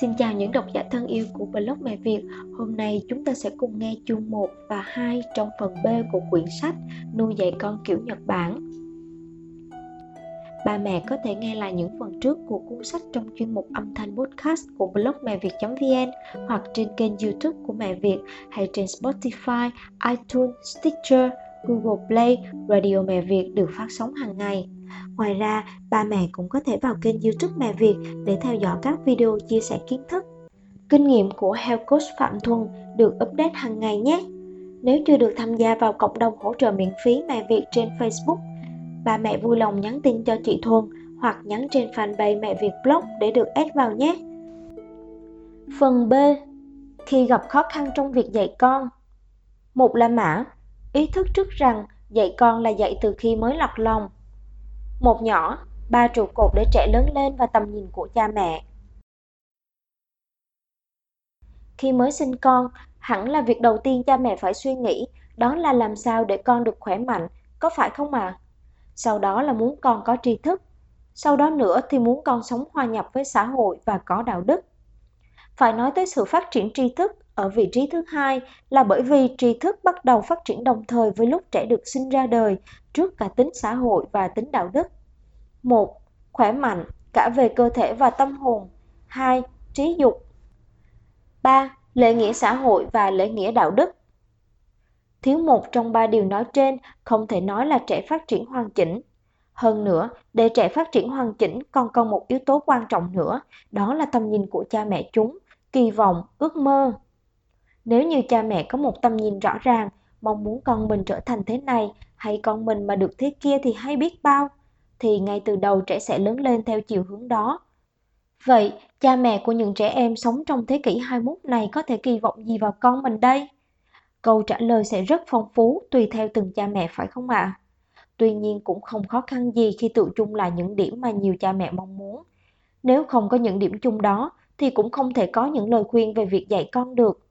Xin chào những độc giả thân yêu của blog Mẹ Việt Hôm nay chúng ta sẽ cùng nghe chương 1 và 2 trong phần B của quyển sách Nuôi dạy con kiểu Nhật Bản Ba mẹ có thể nghe lại những phần trước của cuốn sách trong chuyên mục âm thanh podcast của blog mẹ việt.vn hoặc trên kênh youtube của Mẹ Việt hay trên Spotify, iTunes, Stitcher, Google Play, Radio Mẹ Việt được phát sóng hàng ngày. Ngoài ra, ba mẹ cũng có thể vào kênh youtube Mẹ Việt để theo dõi các video chia sẻ kiến thức. Kinh nghiệm của Health Coach Phạm Thuần được update hàng ngày nhé. Nếu chưa được tham gia vào cộng đồng hỗ trợ miễn phí Mẹ Việt trên Facebook, ba mẹ vui lòng nhắn tin cho chị Thuần hoặc nhắn trên fanpage Mẹ Việt Blog để được add vào nhé. Phần B Khi gặp khó khăn trong việc dạy con Một là mã Ý thức trước rằng dạy con là dạy từ khi mới lọt lòng một nhỏ, ba trụ cột để trẻ lớn lên và tầm nhìn của cha mẹ. Khi mới sinh con, hẳn là việc đầu tiên cha mẹ phải suy nghĩ đó là làm sao để con được khỏe mạnh, có phải không ạ? À? Sau đó là muốn con có tri thức. Sau đó nữa thì muốn con sống hòa nhập với xã hội và có đạo đức. Phải nói tới sự phát triển tri thức ở vị trí thứ hai là bởi vì tri thức bắt đầu phát triển đồng thời với lúc trẻ được sinh ra đời trước cả tính xã hội và tính đạo đức. 1. Khỏe mạnh cả về cơ thể và tâm hồn. 2. Trí dục. 3. Lễ nghĩa xã hội và lễ nghĩa đạo đức. Thiếu một trong ba điều nói trên không thể nói là trẻ phát triển hoàn chỉnh. Hơn nữa, để trẻ phát triển hoàn chỉnh còn còn một yếu tố quan trọng nữa, đó là tầm nhìn của cha mẹ chúng, kỳ vọng, ước mơ. Nếu như cha mẹ có một tầm nhìn rõ ràng, mong muốn con mình trở thành thế này hay con mình mà được thế kia thì hay biết bao, thì ngay từ đầu trẻ sẽ lớn lên theo chiều hướng đó. Vậy, cha mẹ của những trẻ em sống trong thế kỷ 21 này có thể kỳ vọng gì vào con mình đây? Câu trả lời sẽ rất phong phú tùy theo từng cha mẹ phải không ạ? À? Tuy nhiên cũng không khó khăn gì khi tự chung là những điểm mà nhiều cha mẹ mong muốn. Nếu không có những điểm chung đó thì cũng không thể có những lời khuyên về việc dạy con được.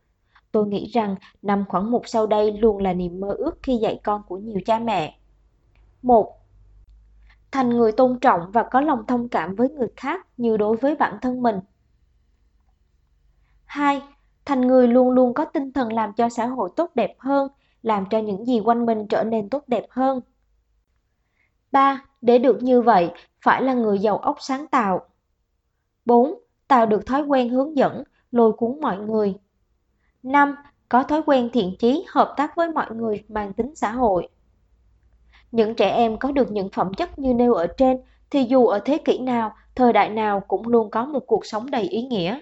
Tôi nghĩ rằng năm khoảng một sau đây luôn là niềm mơ ước khi dạy con của nhiều cha mẹ. 1. Thành người tôn trọng và có lòng thông cảm với người khác như đối với bản thân mình. 2. Thành người luôn luôn có tinh thần làm cho xã hội tốt đẹp hơn, làm cho những gì quanh mình trở nên tốt đẹp hơn. 3. Để được như vậy, phải là người giàu óc sáng tạo. 4. Tạo được thói quen hướng dẫn, lôi cuốn mọi người. 5. Có thói quen thiện chí hợp tác với mọi người mang tính xã hội. Những trẻ em có được những phẩm chất như nêu ở trên thì dù ở thế kỷ nào, thời đại nào cũng luôn có một cuộc sống đầy ý nghĩa.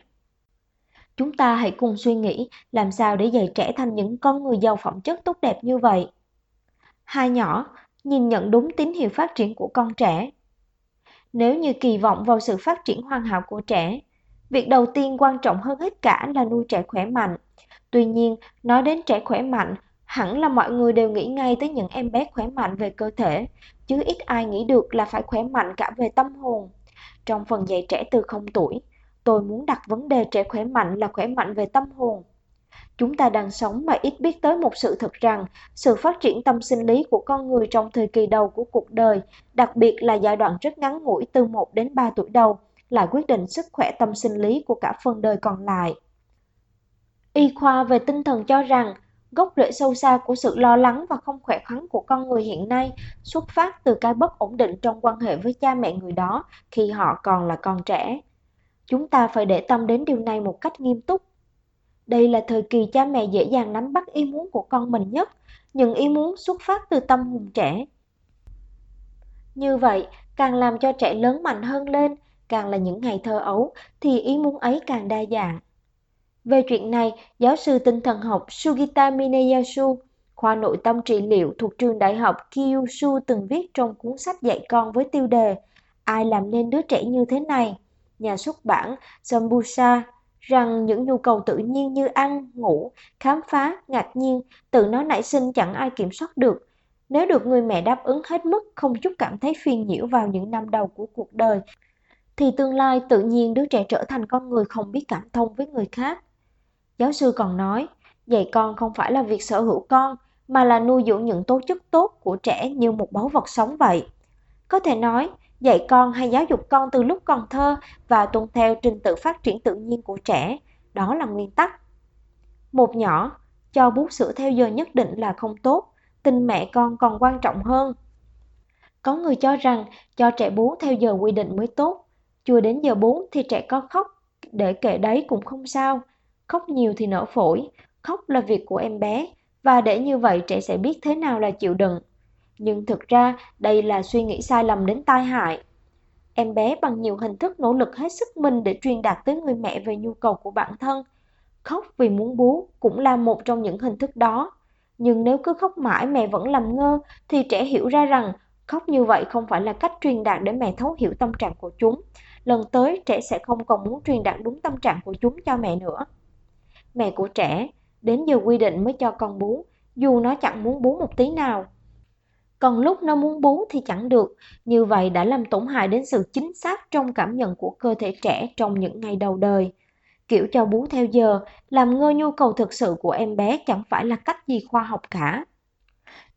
Chúng ta hãy cùng suy nghĩ làm sao để dạy trẻ thành những con người giàu phẩm chất tốt đẹp như vậy. Hai nhỏ, nhìn nhận đúng tín hiệu phát triển của con trẻ. Nếu như kỳ vọng vào sự phát triển hoàn hảo của trẻ, việc đầu tiên quan trọng hơn hết cả là nuôi trẻ khỏe mạnh. Tuy nhiên, nói đến trẻ khỏe mạnh, hẳn là mọi người đều nghĩ ngay tới những em bé khỏe mạnh về cơ thể, chứ ít ai nghĩ được là phải khỏe mạnh cả về tâm hồn. Trong phần dạy trẻ từ 0 tuổi, tôi muốn đặt vấn đề trẻ khỏe mạnh là khỏe mạnh về tâm hồn. Chúng ta đang sống mà ít biết tới một sự thật rằng sự phát triển tâm sinh lý của con người trong thời kỳ đầu của cuộc đời, đặc biệt là giai đoạn rất ngắn ngủi từ 1 đến 3 tuổi đầu, là quyết định sức khỏe tâm sinh lý của cả phần đời còn lại. Y khoa về tinh thần cho rằng gốc rễ sâu xa của sự lo lắng và không khỏe khoắn của con người hiện nay xuất phát từ cái bất ổn định trong quan hệ với cha mẹ người đó khi họ còn là con trẻ. Chúng ta phải để tâm đến điều này một cách nghiêm túc. Đây là thời kỳ cha mẹ dễ dàng nắm bắt ý muốn của con mình nhất, những ý muốn xuất phát từ tâm hồn trẻ. Như vậy, càng làm cho trẻ lớn mạnh hơn lên, càng là những ngày thơ ấu, thì ý muốn ấy càng đa dạng. Về chuyện này, giáo sư tinh thần học Sugita Mineyasu, khoa nội tâm trị liệu thuộc trường đại học Kyushu từng viết trong cuốn sách dạy con với tiêu đề Ai làm nên đứa trẻ như thế này? Nhà xuất bản Sambusa rằng những nhu cầu tự nhiên như ăn, ngủ, khám phá, ngạc nhiên, tự nó nảy sinh chẳng ai kiểm soát được. Nếu được người mẹ đáp ứng hết mức không chút cảm thấy phiền nhiễu vào những năm đầu của cuộc đời, thì tương lai tự nhiên đứa trẻ trở thành con người không biết cảm thông với người khác. Giáo sư còn nói, dạy con không phải là việc sở hữu con, mà là nuôi dưỡng những tố chất tốt của trẻ như một báu vật sống vậy. Có thể nói, dạy con hay giáo dục con từ lúc còn thơ và tuân theo trình tự phát triển tự nhiên của trẻ. Đó là nguyên tắc. Một nhỏ, cho bú sữa theo giờ nhất định là không tốt, tình mẹ con còn quan trọng hơn. Có người cho rằng cho trẻ bú theo giờ quy định mới tốt, chưa đến giờ bú thì trẻ có khóc, để kệ đấy cũng không sao. Khóc nhiều thì nở phổi, khóc là việc của em bé, và để như vậy trẻ sẽ biết thế nào là chịu đựng. Nhưng thực ra đây là suy nghĩ sai lầm đến tai hại. Em bé bằng nhiều hình thức nỗ lực hết sức mình để truyền đạt tới người mẹ về nhu cầu của bản thân. Khóc vì muốn bú cũng là một trong những hình thức đó. Nhưng nếu cứ khóc mãi mẹ vẫn làm ngơ thì trẻ hiểu ra rằng khóc như vậy không phải là cách truyền đạt để mẹ thấu hiểu tâm trạng của chúng. Lần tới trẻ sẽ không còn muốn truyền đạt đúng tâm trạng của chúng cho mẹ nữa. Mẹ của trẻ đến giờ quy định mới cho con bú, dù nó chẳng muốn bú một tí nào. Còn lúc nó muốn bú thì chẳng được, như vậy đã làm tổn hại đến sự chính xác trong cảm nhận của cơ thể trẻ trong những ngày đầu đời. Kiểu cho bú theo giờ, làm ngơ nhu cầu thực sự của em bé chẳng phải là cách gì khoa học cả.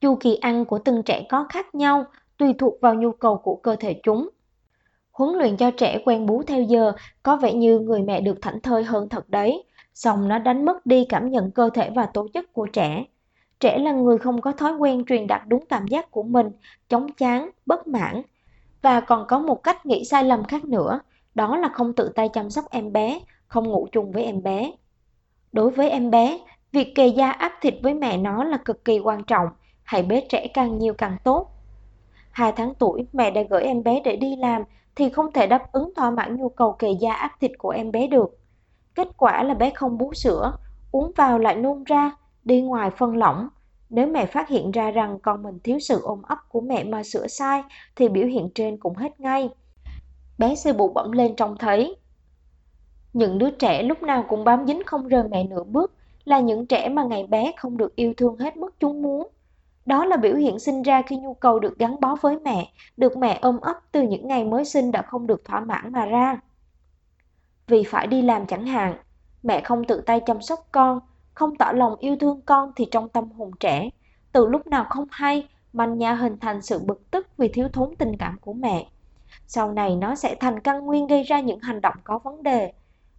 Chu kỳ ăn của từng trẻ có khác nhau, tùy thuộc vào nhu cầu của cơ thể chúng. Huấn luyện cho trẻ quen bú theo giờ có vẻ như người mẹ được thảnh thơi hơn thật đấy, song nó đánh mất đi cảm nhận cơ thể và tố chất của trẻ. Trẻ là người không có thói quen truyền đạt đúng cảm giác của mình, chống chán, bất mãn. Và còn có một cách nghĩ sai lầm khác nữa, đó là không tự tay chăm sóc em bé, không ngủ chung với em bé. Đối với em bé, việc kề da áp thịt với mẹ nó là cực kỳ quan trọng, hãy bế trẻ càng nhiều càng tốt. Hai tháng tuổi, mẹ đã gửi em bé để đi làm thì không thể đáp ứng thỏa mãn nhu cầu kề da áp thịt của em bé được. Kết quả là bé không bú sữa, uống vào lại nôn ra, đi ngoài phân lỏng. Nếu mẹ phát hiện ra rằng con mình thiếu sự ôm ấp của mẹ mà sữa sai thì biểu hiện trên cũng hết ngay. Bé sư bụ bẩm lên trông thấy. Những đứa trẻ lúc nào cũng bám dính không rời mẹ nửa bước là những trẻ mà ngày bé không được yêu thương hết mức chúng muốn. Đó là biểu hiện sinh ra khi nhu cầu được gắn bó với mẹ, được mẹ ôm ấp từ những ngày mới sinh đã không được thỏa mãn mà ra. Vì phải đi làm chẳng hạn, mẹ không tự tay chăm sóc con, không tỏ lòng yêu thương con thì trong tâm hồn trẻ, từ lúc nào không hay, manh nha hình thành sự bực tức vì thiếu thốn tình cảm của mẹ. Sau này nó sẽ thành căn nguyên gây ra những hành động có vấn đề,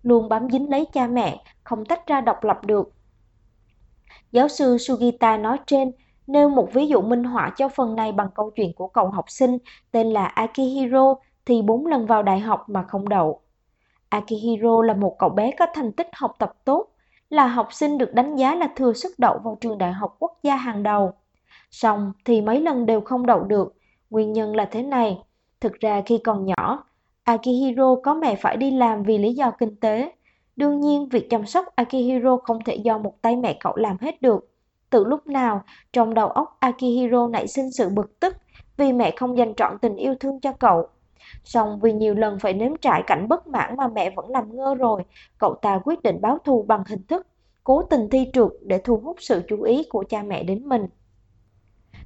luôn bám dính lấy cha mẹ, không tách ra độc lập được. Giáo sư Sugita nói trên nêu một ví dụ minh họa cho phần này bằng câu chuyện của cậu học sinh tên là Akihiro thì bốn lần vào đại học mà không đậu. Akihiro là một cậu bé có thành tích học tập tốt, là học sinh được đánh giá là thừa sức đậu vào trường đại học quốc gia hàng đầu. Xong thì mấy lần đều không đậu được, nguyên nhân là thế này. Thực ra khi còn nhỏ, Akihiro có mẹ phải đi làm vì lý do kinh tế. Đương nhiên, việc chăm sóc Akihiro không thể do một tay mẹ cậu làm hết được. Từ lúc nào, trong đầu óc Akihiro nảy sinh sự bực tức vì mẹ không dành trọn tình yêu thương cho cậu. Xong vì nhiều lần phải nếm trải cảnh bất mãn mà mẹ vẫn làm ngơ rồi, cậu ta quyết định báo thù bằng hình thức, cố tình thi trượt để thu hút sự chú ý của cha mẹ đến mình.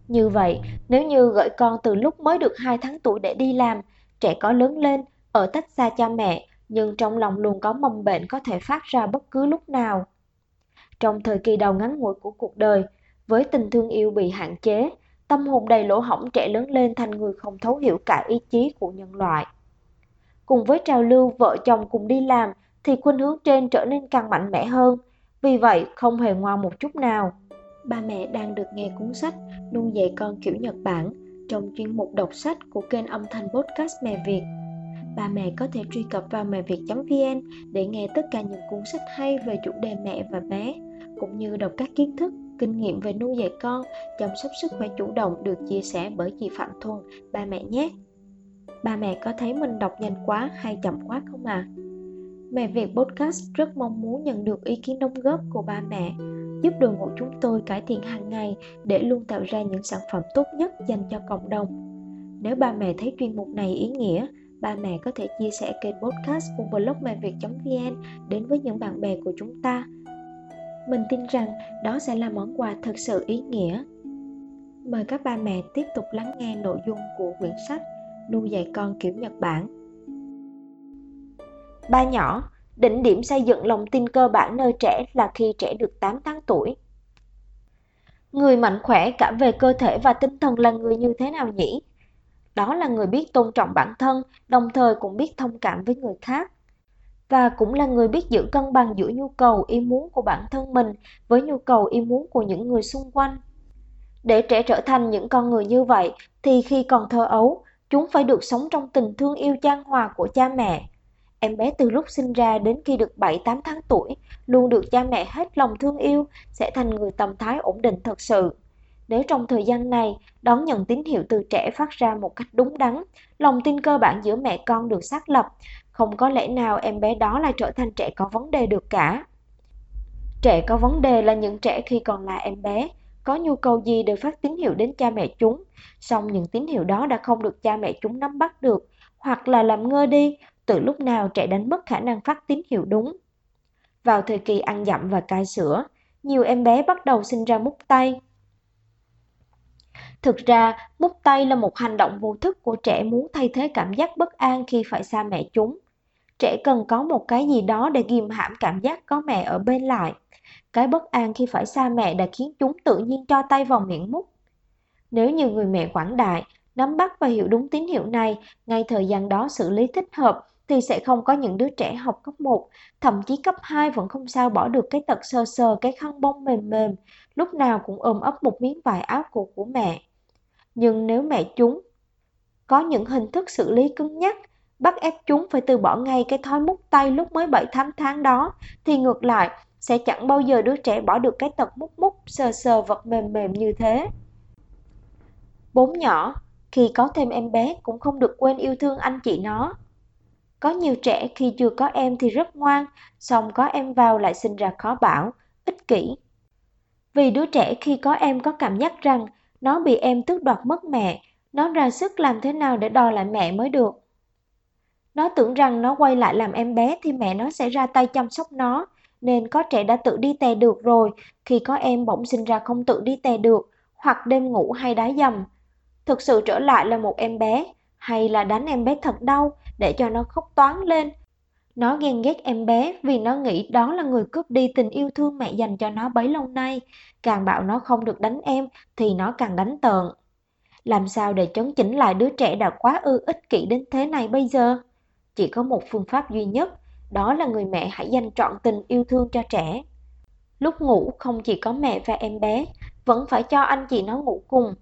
Như vậy, nếu như gửi con từ lúc mới được 2 tháng tuổi để đi làm, trẻ có lớn lên, ở tách xa cha mẹ, nhưng trong lòng luôn có mầm bệnh có thể phát ra bất cứ lúc nào. Trong thời kỳ đầu ngắn ngủi của cuộc đời, với tình thương yêu bị hạn chế, tâm hồn đầy lỗ hổng trẻ lớn lên thành người không thấu hiểu cả ý chí của nhân loại. Cùng với trào lưu vợ chồng cùng đi làm thì khuynh hướng trên trở nên càng mạnh mẽ hơn, vì vậy không hề ngoan một chút nào. Ba mẹ đang được nghe cuốn sách Nuôi dạy con kiểu Nhật Bản trong chuyên mục đọc sách của kênh âm thanh podcast Mẹ Việt. Ba mẹ có thể truy cập vào mẹ việt.vn để nghe tất cả những cuốn sách hay về chủ đề mẹ và bé, cũng như đọc các kiến thức kinh nghiệm về nuôi dạy con, chăm sóc sức khỏe chủ động được chia sẻ bởi chị Phạm Thuần, ba mẹ nhé. Ba mẹ có thấy mình đọc nhanh quá hay chậm quá không à? Mẹ Việt Podcast rất mong muốn nhận được ý kiến đóng góp của ba mẹ, giúp đội ngũ chúng tôi cải thiện hàng ngày để luôn tạo ra những sản phẩm tốt nhất dành cho cộng đồng. Nếu ba mẹ thấy chuyên mục này ý nghĩa, ba mẹ có thể chia sẻ kênh podcast của blog mẹ việt.vn đến với những bạn bè của chúng ta mình tin rằng đó sẽ là món quà thực sự ý nghĩa. Mời các ba mẹ tiếp tục lắng nghe nội dung của quyển sách nuôi dạy con kiểu nhật bản. Ba nhỏ đỉnh điểm xây dựng lòng tin cơ bản nơi trẻ là khi trẻ được 8 tháng tuổi. Người mạnh khỏe cả về cơ thể và tinh thần là người như thế nào nhỉ? Đó là người biết tôn trọng bản thân, đồng thời cũng biết thông cảm với người khác. Và cũng là người biết giữ cân bằng giữa nhu cầu ý muốn của bản thân mình với nhu cầu ý muốn của những người xung quanh. Để trẻ trở thành những con người như vậy thì khi còn thơ ấu, chúng phải được sống trong tình thương yêu chan hòa của cha mẹ. Em bé từ lúc sinh ra đến khi được 7-8 tháng tuổi luôn được cha mẹ hết lòng thương yêu sẽ thành người tâm thái ổn định thật sự. Nếu trong thời gian này đón nhận tín hiệu từ trẻ phát ra một cách đúng đắn, lòng tin cơ bản giữa mẹ con được xác lập, không có lẽ nào em bé đó lại trở thành trẻ có vấn đề được cả. Trẻ có vấn đề là những trẻ khi còn là em bé, có nhu cầu gì đều phát tín hiệu đến cha mẹ chúng, song những tín hiệu đó đã không được cha mẹ chúng nắm bắt được, hoặc là làm ngơ đi, từ lúc nào trẻ đánh mất khả năng phát tín hiệu đúng. Vào thời kỳ ăn dặm và cai sữa, nhiều em bé bắt đầu sinh ra mút tay, Thực ra, mút tay là một hành động vô thức của trẻ muốn thay thế cảm giác bất an khi phải xa mẹ chúng. Trẻ cần có một cái gì đó để ghim hãm cảm giác có mẹ ở bên lại. Cái bất an khi phải xa mẹ đã khiến chúng tự nhiên cho tay vào miệng mút. Nếu như người mẹ quảng đại, nắm bắt và hiểu đúng tín hiệu này, ngay thời gian đó xử lý thích hợp, thì sẽ không có những đứa trẻ học cấp 1, thậm chí cấp 2 vẫn không sao bỏ được cái tật sờ sờ cái khăn bông mềm mềm, lúc nào cũng ôm ấp một miếng vải áo cổ của mẹ. Nhưng nếu mẹ chúng có những hình thức xử lý cứng nhắc, bắt ép chúng phải từ bỏ ngay cái thói mút tay lúc mới 7-8 tháng đó, thì ngược lại, sẽ chẳng bao giờ đứa trẻ bỏ được cái tật mút mút sờ sờ vật mềm mềm như thế. Bốn nhỏ, khi có thêm em bé cũng không được quên yêu thương anh chị nó. Có nhiều trẻ khi chưa có em thì rất ngoan, xong có em vào lại sinh ra khó bảo, ích kỷ. Vì đứa trẻ khi có em có cảm giác rằng nó bị em tước đoạt mất mẹ, nó ra sức làm thế nào để đòi lại mẹ mới được. Nó tưởng rằng nó quay lại làm em bé thì mẹ nó sẽ ra tay chăm sóc nó, nên có trẻ đã tự đi tè được rồi, khi có em bỗng sinh ra không tự đi tè được, hoặc đêm ngủ hay đá dầm. Thực sự trở lại là một em bé, hay là đánh em bé thật đau để cho nó khóc toán lên. Nó ghen ghét em bé vì nó nghĩ đó là người cướp đi tình yêu thương mẹ dành cho nó bấy lâu nay. Càng bảo nó không được đánh em thì nó càng đánh tợn. Làm sao để chấn chỉnh lại đứa trẻ đã quá ư ích kỷ đến thế này bây giờ? Chỉ có một phương pháp duy nhất, đó là người mẹ hãy dành trọn tình yêu thương cho trẻ. Lúc ngủ không chỉ có mẹ và em bé, vẫn phải cho anh chị nó ngủ cùng,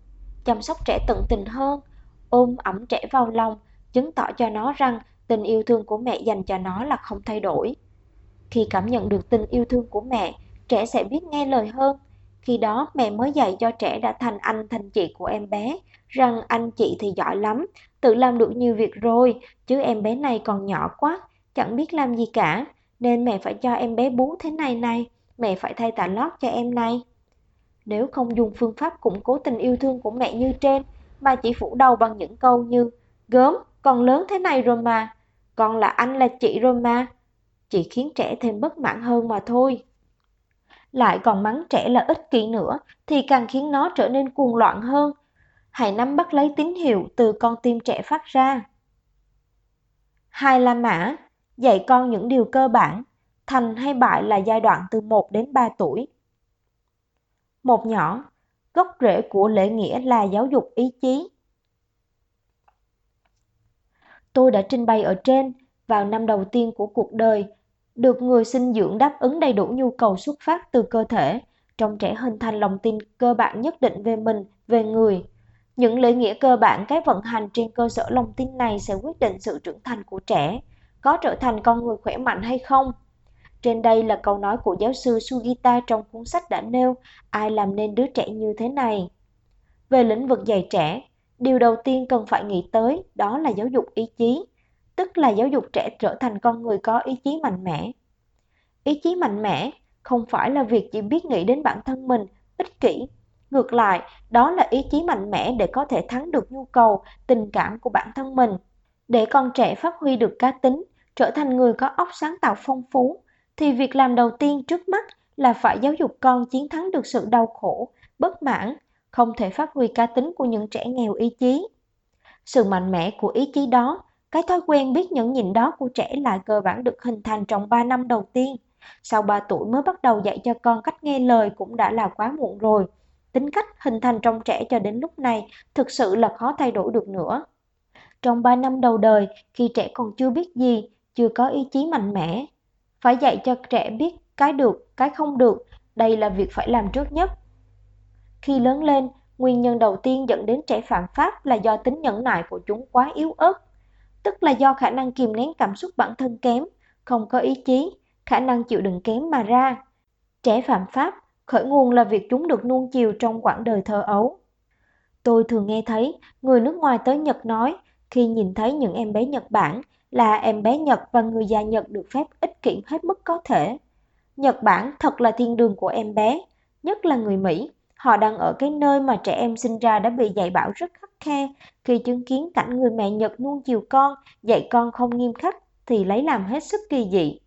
chăm sóc trẻ tận tình hơn, ôm ẩm trẻ vào lòng, chứng tỏ cho nó rằng tình yêu thương của mẹ dành cho nó là không thay đổi. Khi cảm nhận được tình yêu thương của mẹ, trẻ sẽ biết nghe lời hơn. Khi đó mẹ mới dạy cho trẻ đã thành anh thành chị của em bé, rằng anh chị thì giỏi lắm, tự làm được nhiều việc rồi, chứ em bé này còn nhỏ quá, chẳng biết làm gì cả, nên mẹ phải cho em bé bú thế này này, mẹ phải thay tả lót cho em này. Nếu không dùng phương pháp củng cố tình yêu thương của mẹ như trên, mà chỉ phủ đầu bằng những câu như Gớm, còn lớn thế này rồi mà, con là anh là chị rồi mà. Chỉ khiến trẻ thêm bất mãn hơn mà thôi. Lại còn mắng trẻ là ích kỷ nữa thì càng khiến nó trở nên cuồng loạn hơn. Hãy nắm bắt lấy tín hiệu từ con tim trẻ phát ra. Hai La Mã dạy con những điều cơ bản, thành hay bại là giai đoạn từ 1 đến 3 tuổi. Một nhỏ, gốc rễ của lễ nghĩa là giáo dục ý chí. Tôi đã trình bày ở trên, vào năm đầu tiên của cuộc đời, được người sinh dưỡng đáp ứng đầy đủ nhu cầu xuất phát từ cơ thể, trong trẻ hình thành lòng tin cơ bản nhất định về mình, về người. Những lễ nghĩa cơ bản cái vận hành trên cơ sở lòng tin này sẽ quyết định sự trưởng thành của trẻ, có trở thành con người khỏe mạnh hay không. Trên đây là câu nói của giáo sư Sugita trong cuốn sách đã nêu ai làm nên đứa trẻ như thế này. Về lĩnh vực dạy trẻ, điều đầu tiên cần phải nghĩ tới đó là giáo dục ý chí, tức là giáo dục trẻ trở thành con người có ý chí mạnh mẽ. Ý chí mạnh mẽ không phải là việc chỉ biết nghĩ đến bản thân mình, ích kỷ. Ngược lại, đó là ý chí mạnh mẽ để có thể thắng được nhu cầu, tình cảm của bản thân mình. Để con trẻ phát huy được cá tính, trở thành người có óc sáng tạo phong phú, thì việc làm đầu tiên trước mắt là phải giáo dục con chiến thắng được sự đau khổ, bất mãn, không thể phát huy cá tính của những trẻ nghèo ý chí. Sự mạnh mẽ của ý chí đó, cái thói quen biết nhẫn nhịn đó của trẻ lại cơ bản được hình thành trong 3 năm đầu tiên. Sau 3 tuổi mới bắt đầu dạy cho con cách nghe lời cũng đã là quá muộn rồi. Tính cách hình thành trong trẻ cho đến lúc này thực sự là khó thay đổi được nữa. trong 3 năm đầu đời khi trẻ còn chưa biết gì, chưa có ý chí mạnh mẽ. Phải dạy cho trẻ biết cái được, cái không được, đây là việc phải làm trước nhất. Khi lớn lên, nguyên nhân đầu tiên dẫn đến trẻ phạm pháp là do tính nhẫn nại của chúng quá yếu ớt, tức là do khả năng kìm nén cảm xúc bản thân kém, không có ý chí, khả năng chịu đựng kém mà ra. Trẻ phạm pháp khởi nguồn là việc chúng được nuông chiều trong quãng đời thơ ấu. Tôi thường nghe thấy người nước ngoài tới Nhật nói khi nhìn thấy những em bé Nhật Bản là em bé Nhật và người già Nhật được phép ích kỷ hết mức có thể. Nhật Bản thật là thiên đường của em bé, nhất là người Mỹ. Họ đang ở cái nơi mà trẻ em sinh ra đã bị dạy bảo rất khắc khe. Khi chứng kiến cảnh người mẹ Nhật nuông chiều con, dạy con không nghiêm khắc thì lấy làm hết sức kỳ dị.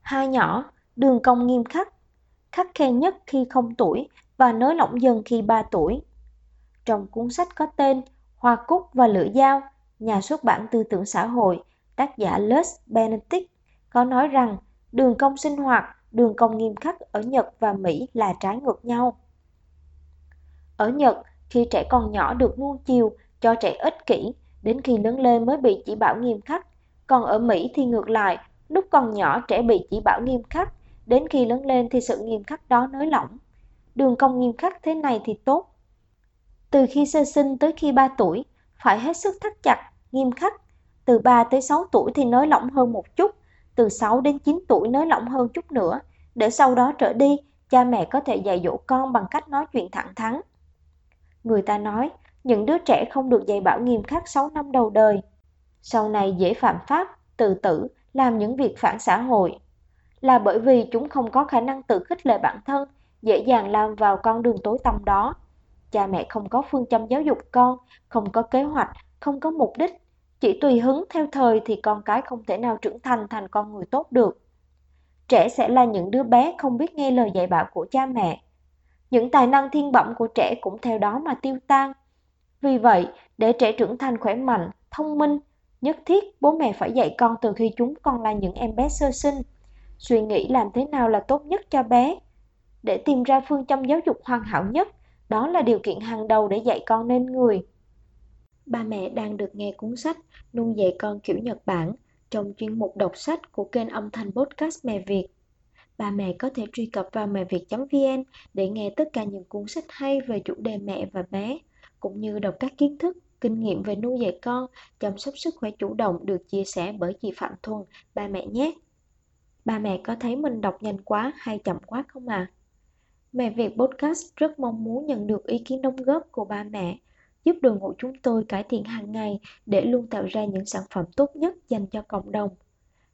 Hai nhỏ, đường cong nghiêm khắc, khắc khe nhất khi không tuổi và nới lỏng dần khi 3 tuổi. Trong cuốn sách có tên Hoa Cúc và Lưỡi Dao, nhà xuất bản tư tưởng xã hội, tác giả Les Benedict có nói rằng đường cong sinh hoạt, đường cong nghiêm khắc ở Nhật và Mỹ là trái ngược nhau. Ở Nhật, khi trẻ còn nhỏ được nuông chiều, cho trẻ ích kỷ, đến khi lớn lên mới bị chỉ bảo nghiêm khắc. Còn ở Mỹ thì ngược lại, lúc còn nhỏ trẻ bị chỉ bảo nghiêm khắc, đến khi lớn lên thì sự nghiêm khắc đó nới lỏng. Đường cong nghiêm khắc thế này thì tốt, từ khi sơ sinh tới khi 3 tuổi, phải hết sức thắt chặt, nghiêm khắc. Từ 3 tới 6 tuổi thì nới lỏng hơn một chút, từ 6 đến 9 tuổi nới lỏng hơn chút nữa, để sau đó trở đi, cha mẹ có thể dạy dỗ con bằng cách nói chuyện thẳng thắn. Người ta nói, những đứa trẻ không được dạy bảo nghiêm khắc 6 năm đầu đời. Sau này dễ phạm pháp, tự tử, làm những việc phản xã hội. Là bởi vì chúng không có khả năng tự khích lệ bản thân, dễ dàng lao vào con đường tối tăm đó cha mẹ không có phương châm giáo dục con, không có kế hoạch, không có mục đích, chỉ tùy hứng theo thời thì con cái không thể nào trưởng thành thành con người tốt được. Trẻ sẽ là những đứa bé không biết nghe lời dạy bảo của cha mẹ. Những tài năng thiên bẩm của trẻ cũng theo đó mà tiêu tan. Vì vậy, để trẻ trưởng thành khỏe mạnh, thông minh, nhất thiết bố mẹ phải dạy con từ khi chúng còn là những em bé sơ sinh. Suy nghĩ làm thế nào là tốt nhất cho bé. Để tìm ra phương châm giáo dục hoàn hảo nhất, đó là điều kiện hàng đầu để dạy con nên người. Ba mẹ đang được nghe cuốn sách Nuôi dạy con kiểu Nhật Bản trong chuyên mục đọc sách của kênh âm thanh podcast Mẹ Việt. Ba mẹ có thể truy cập vào mẹ việt.vn để nghe tất cả những cuốn sách hay về chủ đề mẹ và bé, cũng như đọc các kiến thức, kinh nghiệm về nuôi dạy con, chăm sóc sức khỏe chủ động được chia sẻ bởi chị Phạm Thuần, ba mẹ nhé. Ba mẹ có thấy mình đọc nhanh quá hay chậm quá không à? Mẹ Việt Podcast rất mong muốn nhận được ý kiến đóng góp của ba mẹ, giúp đội ngũ chúng tôi cải thiện hàng ngày để luôn tạo ra những sản phẩm tốt nhất dành cho cộng đồng.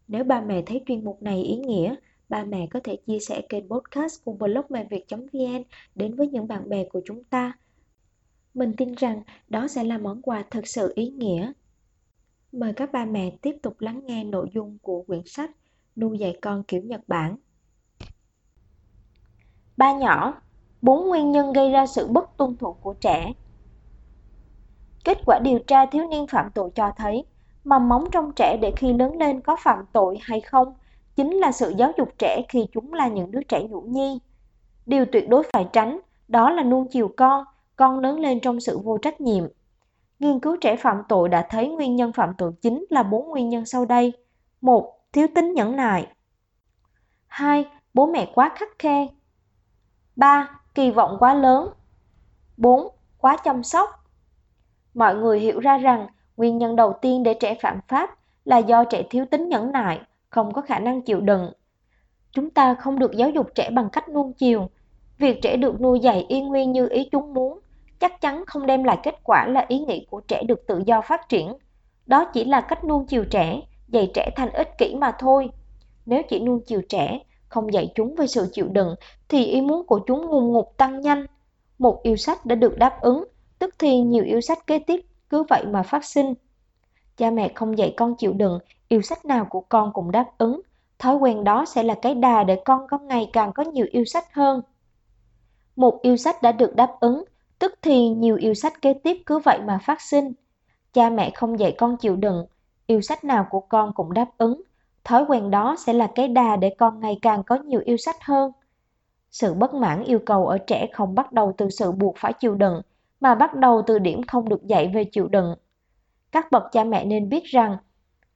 Nếu ba mẹ thấy chuyên mục này ý nghĩa, ba mẹ có thể chia sẻ kênh podcast của blog mẹ việt.vn đến với những bạn bè của chúng ta. Mình tin rằng đó sẽ là món quà thật sự ý nghĩa. Mời các ba mẹ tiếp tục lắng nghe nội dung của quyển sách Nuôi dạy con kiểu Nhật Bản Ba nhỏ, bốn nguyên nhân gây ra sự bất tuân thủ của trẻ. Kết quả điều tra thiếu niên phạm tội cho thấy, mầm móng trong trẻ để khi lớn lên có phạm tội hay không chính là sự giáo dục trẻ khi chúng là những đứa trẻ nhũ nhi. Điều tuyệt đối phải tránh đó là nuông chiều con, con lớn lên trong sự vô trách nhiệm. Nghiên cứu trẻ phạm tội đã thấy nguyên nhân phạm tội chính là bốn nguyên nhân sau đây. một Thiếu tính nhẫn nại. 2. Bố mẹ quá khắc khe, 3. Kỳ vọng quá lớn 4. Quá chăm sóc Mọi người hiểu ra rằng nguyên nhân đầu tiên để trẻ phạm pháp là do trẻ thiếu tính nhẫn nại, không có khả năng chịu đựng. Chúng ta không được giáo dục trẻ bằng cách nuông chiều. Việc trẻ được nuôi dạy yên nguyên như ý chúng muốn chắc chắn không đem lại kết quả là ý nghĩ của trẻ được tự do phát triển. Đó chỉ là cách nuông chiều trẻ, dạy trẻ thành ích kỷ mà thôi. Nếu chỉ nuông chiều trẻ không dạy chúng về sự chịu đựng thì ý muốn của chúng ngùng ngục tăng nhanh. Một yêu sách đã được đáp ứng, tức thì nhiều yêu sách kế tiếp cứ vậy mà phát sinh. Cha mẹ không dạy con chịu đựng, yêu sách nào của con cũng đáp ứng. Thói quen đó sẽ là cái đà để con có ngày càng có nhiều yêu sách hơn. Một yêu sách đã được đáp ứng, tức thì nhiều yêu sách kế tiếp cứ vậy mà phát sinh. Cha mẹ không dạy con chịu đựng, yêu sách nào của con cũng đáp ứng, Thói quen đó sẽ là cái đà để con ngày càng có nhiều yêu sách hơn. Sự bất mãn yêu cầu ở trẻ không bắt đầu từ sự buộc phải chịu đựng, mà bắt đầu từ điểm không được dạy về chịu đựng. các bậc cha mẹ nên biết rằng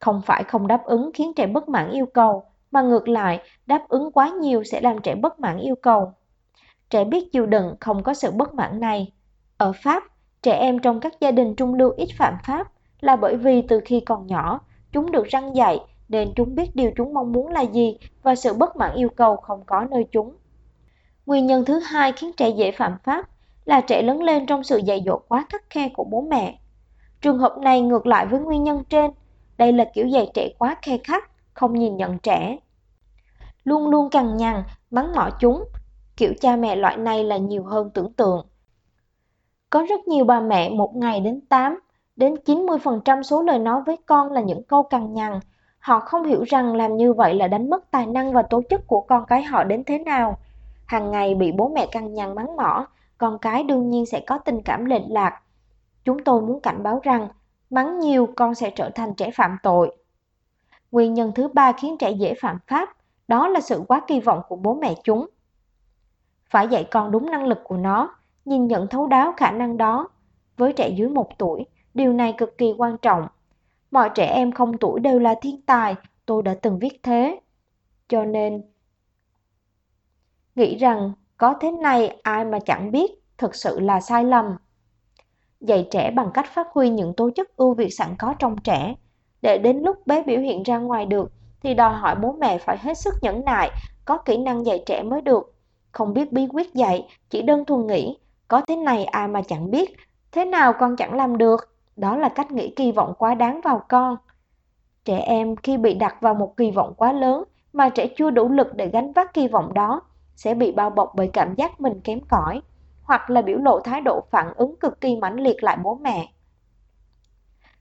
không phải không đáp ứng khiến trẻ bất mãn yêu cầu, mà ngược lại, đáp ứng quá nhiều sẽ làm trẻ bất mãn yêu cầu. Trẻ biết chịu đựng không có sự bất mãn này. Ở Pháp, trẻ em trong các gia đình trung lưu ít phạm pháp là bởi vì từ khi còn nhỏ, chúng được răng dạy nên chúng biết điều chúng mong muốn là gì và sự bất mãn yêu cầu không có nơi chúng. Nguyên nhân thứ hai khiến trẻ dễ phạm pháp là trẻ lớn lên trong sự dạy dỗ quá khắc khe của bố mẹ. Trường hợp này ngược lại với nguyên nhân trên, đây là kiểu dạy trẻ quá khe khắc, không nhìn nhận trẻ. Luôn luôn cằn nhằn, mắng mỏ chúng, kiểu cha mẹ loại này là nhiều hơn tưởng tượng. Có rất nhiều bà mẹ một ngày đến 8 đến 90% số lời nói với con là những câu cằn nhằn. Họ không hiểu rằng làm như vậy là đánh mất tài năng và tố chất của con cái họ đến thế nào. Hàng ngày bị bố mẹ cằn nhằn mắng mỏ, con cái đương nhiên sẽ có tình cảm lệch lạc. Chúng tôi muốn cảnh báo rằng, mắng nhiều con sẽ trở thành trẻ phạm tội. Nguyên nhân thứ ba khiến trẻ dễ phạm pháp, đó là sự quá kỳ vọng của bố mẹ chúng. Phải dạy con đúng năng lực của nó, nhìn nhận thấu đáo khả năng đó. Với trẻ dưới một tuổi, điều này cực kỳ quan trọng. Mọi trẻ em không tuổi đều là thiên tài, tôi đã từng viết thế. Cho nên, nghĩ rằng có thế này ai mà chẳng biết, thực sự là sai lầm. Dạy trẻ bằng cách phát huy những tố chất ưu việt sẵn có trong trẻ. Để đến lúc bé biểu hiện ra ngoài được, thì đòi hỏi bố mẹ phải hết sức nhẫn nại, có kỹ năng dạy trẻ mới được. Không biết bí quyết dạy, chỉ đơn thuần nghĩ, có thế này ai mà chẳng biết, thế nào con chẳng làm được. Đó là cách nghĩ kỳ vọng quá đáng vào con. Trẻ em khi bị đặt vào một kỳ vọng quá lớn mà trẻ chưa đủ lực để gánh vác kỳ vọng đó, sẽ bị bao bọc bởi cảm giác mình kém cỏi, hoặc là biểu lộ thái độ phản ứng cực kỳ mãnh liệt lại bố mẹ.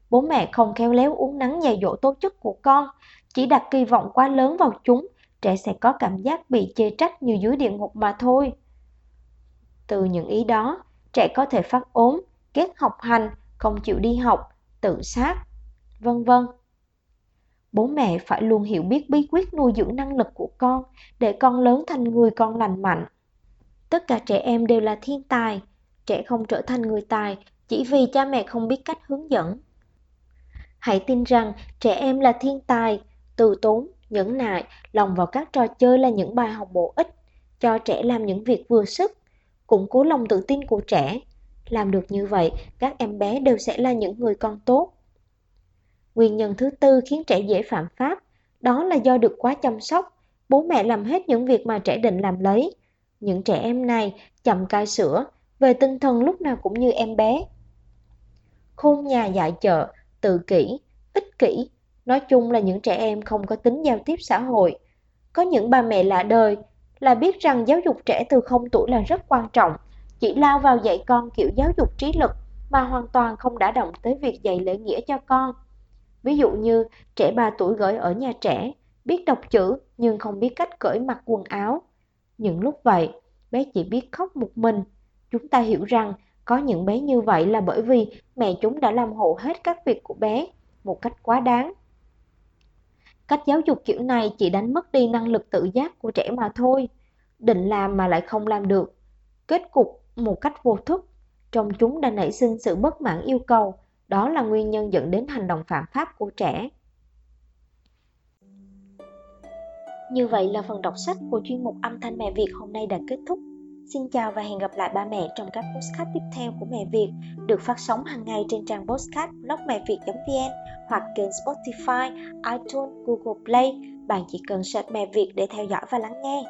Bố mẹ không khéo léo uống nắng dạy dỗ tố chất của con, chỉ đặt kỳ vọng quá lớn vào chúng, trẻ sẽ có cảm giác bị chê trách như dưới địa ngục mà thôi. Từ những ý đó, trẻ có thể phát ốm, ghét học hành, không chịu đi học, tự sát, vân vân. Bố mẹ phải luôn hiểu biết bí quyết nuôi dưỡng năng lực của con để con lớn thành người con lành mạnh. Tất cả trẻ em đều là thiên tài, trẻ không trở thành người tài chỉ vì cha mẹ không biết cách hướng dẫn. Hãy tin rằng trẻ em là thiên tài, từ tốn, nhẫn nại, lòng vào các trò chơi là những bài học bổ ích, cho trẻ làm những việc vừa sức, củng cố lòng tự tin của trẻ. Làm được như vậy, các em bé đều sẽ là những người con tốt. Nguyên nhân thứ tư khiến trẻ dễ phạm pháp, đó là do được quá chăm sóc, bố mẹ làm hết những việc mà trẻ định làm lấy. Những trẻ em này chậm cai sữa, về tinh thần lúc nào cũng như em bé. Khôn nhà dạy chợ, tự kỷ, ích kỷ, nói chung là những trẻ em không có tính giao tiếp xã hội. Có những bà mẹ lạ đời là biết rằng giáo dục trẻ từ 0 tuổi là rất quan trọng, chỉ lao vào dạy con kiểu giáo dục trí lực mà hoàn toàn không đã động tới việc dạy lễ nghĩa cho con. Ví dụ như trẻ 3 tuổi gửi ở nhà trẻ, biết đọc chữ nhưng không biết cách cởi mặc quần áo. Những lúc vậy, bé chỉ biết khóc một mình. Chúng ta hiểu rằng có những bé như vậy là bởi vì mẹ chúng đã làm hộ hết các việc của bé một cách quá đáng. Cách giáo dục kiểu này chỉ đánh mất đi năng lực tự giác của trẻ mà thôi. Định làm mà lại không làm được. Kết cục một cách vô thức, trong chúng đã nảy sinh sự bất mãn yêu cầu, đó là nguyên nhân dẫn đến hành động phạm pháp của trẻ. Như vậy là phần đọc sách của chuyên mục âm thanh mẹ Việt hôm nay đã kết thúc. Xin chào và hẹn gặp lại ba mẹ trong các postcard tiếp theo của Mẹ Việt được phát sóng hàng ngày trên trang postcard Việt .vn hoặc kênh Spotify, iTunes, Google Play. Bạn chỉ cần search Mẹ Việt để theo dõi và lắng nghe.